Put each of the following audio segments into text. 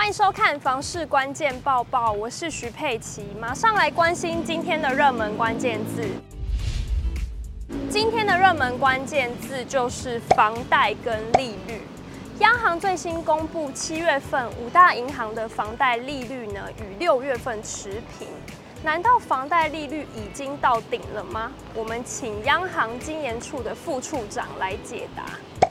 欢迎收看房市关键报报，我是徐佩琪，马上来关心今天的热门关键字。今天的热门关键字就是房贷跟利率。央行最新公布，七月份五大银行的房贷利率呢，与六月份持平。难道房贷利率已经到顶了吗？我们请央行金研处的副处长来解答。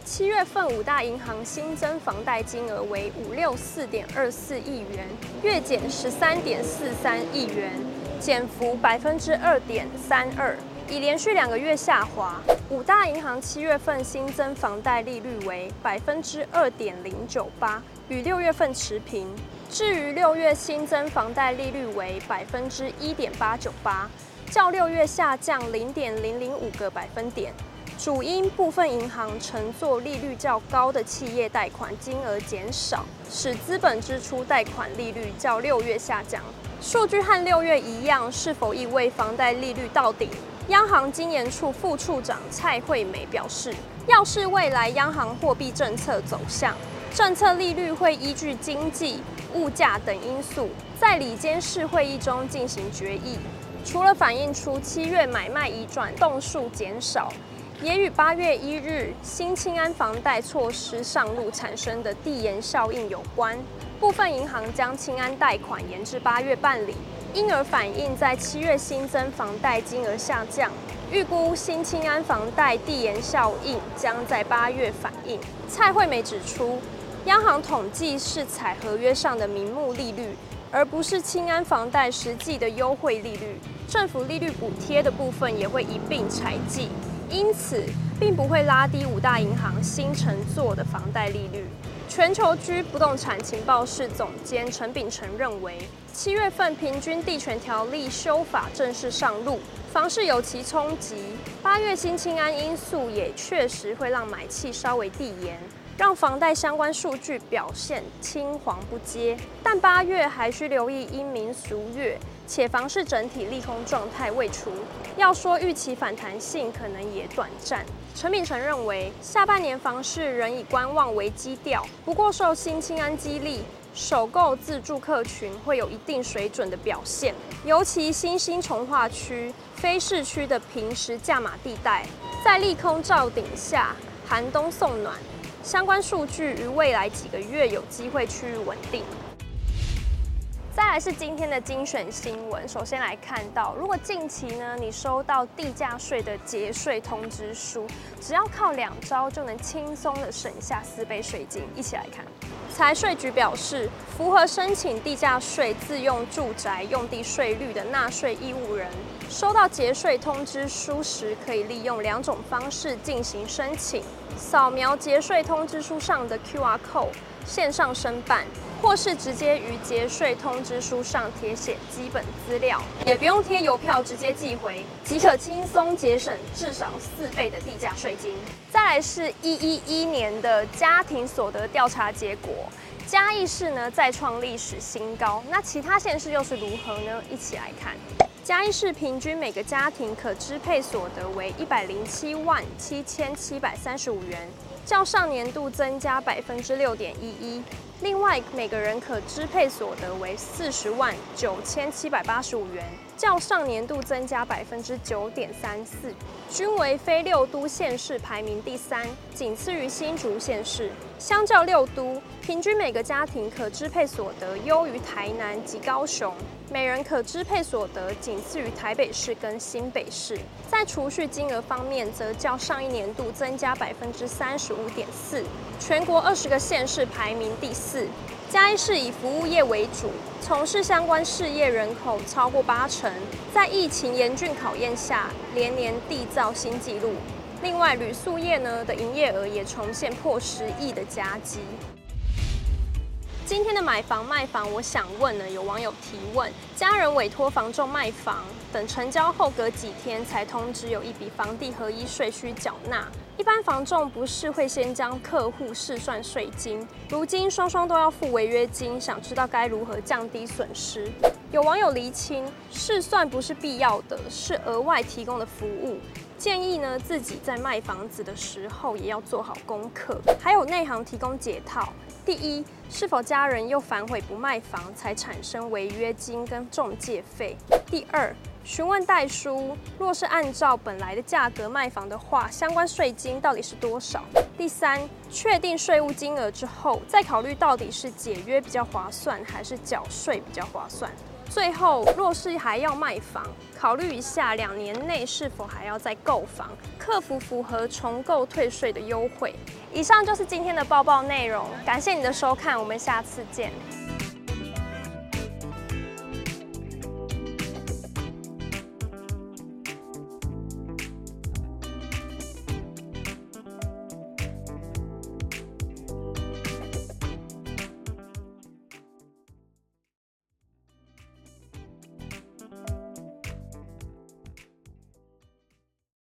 七月份五大银行新增房贷金额为五六四点二四亿元，月减十三点四三亿元，减幅百分之二点三二，已连续两个月下滑。五大银行七月份新增房贷利率为百分之二点零九八，与六月份持平。至于六月新增房贷利率为百分之一点八九八，较六月下降零点零零五个百分点。主因部分银行承做利率较高的企业贷款金额减少，使资本支出贷款利率较六月下降。数据和六月一样，是否意味房贷利率到顶？央行金研处副处长蔡惠美表示，要是未来央行货币政策走向，政策利率会依据经济、物价等因素，在里监事会议中进行决议。除了反映出七月买卖移转栋数减少。也与八月一日新清安房贷措施上路产生的递延效应有关，部分银行将清安贷款延至八月办理，因而反映在七月新增房贷金额下降。预估新青安房贷递延效应将在八月反映。蔡惠美指出，央行统计是采合约上的名目利率，而不是青安房贷实际的优惠利率。政府利率补贴的部分也会一并采计。因此，并不会拉低五大银行新承做的房贷利率。全球居不动产情报室总监陈秉承认为，七月份平均地权条例修法正式上路，房市有其冲击。八月新清安因素也确实会让买气稍微递延，让房贷相关数据表现青黄不接。但八月还需留意阴明俗月。且房市整体利空状态未除，要说预期反弹性可能也短暂。陈秉承认为，下半年房市仍以观望为基调，不过受新青安激励，首购自住客群会有一定水准的表现。尤其新兴重划区、非市区的平时价码地带，在利空罩顶下，寒冬送暖，相关数据于未来几个月有机会趋于稳定。再来是今天的精选新闻。首先来看到，如果近期呢你收到地价税的节税通知书，只要靠两招就能轻松的省下四倍税金。一起来看，财税局表示，符合申请地价税自用住宅用地税率的纳税义务人，收到节税通知书时，可以利用两种方式进行申请：扫描节税通知书上的 QR code，线上申办。或是直接于节税通知书上填写基本资料，也不用贴邮票，直接寄回，即可轻松节省至少四倍的地价税金。再来是一一一年的家庭所得调查结果，嘉义市呢再创历史新高，那其他县市又是如何呢？一起来看，嘉义市平均每个家庭可支配所得为一百零七万七千七百三十五元，较上年度增加百分之六点一一。另外，每个人可支配所得为四十万九千七百八十五元，较上年度增加百分之九点三四，均为非六都县市排名第三，仅次于新竹县市。相较六都，平均每个家庭可支配所得优于台南及高雄，每人可支配所得仅次于台北市跟新北市。在储蓄金额方面，则较上一年度增加百分之三十五点四，全国二十个县市排名第四。四嘉义市以服务业为主，从事相关事业人口超过八成，在疫情严峻考验下，连年缔造新纪录。另外，旅宿业呢的营业额也重现破十亿的佳绩。今天的买房卖房，我想问呢，有网友提问：家人委托房仲卖房，等成交后隔几天才通知有一笔房地合一税需缴纳。一般房仲不是会先将客户试算税金，如今双双都要付违约金，想知道该如何降低损失？有网友厘清，试算不是必要的，是额外提供的服务。建议呢自己在卖房子的时候也要做好功课。还有内行提供解套：第一，是否家人又反悔不卖房才产生违约金跟中介费？第二，询问代书，若是按照本来的价格卖房的话，相关税金到底是多少？第三，确定税务金额之后，再考虑到底是解约比较划算，还是缴税比较划算。最后，若是还要卖房，考虑一下两年内是否还要再购房，克服符合重购退税的优惠。以上就是今天的报报内容，感谢你的收看，我们下次见。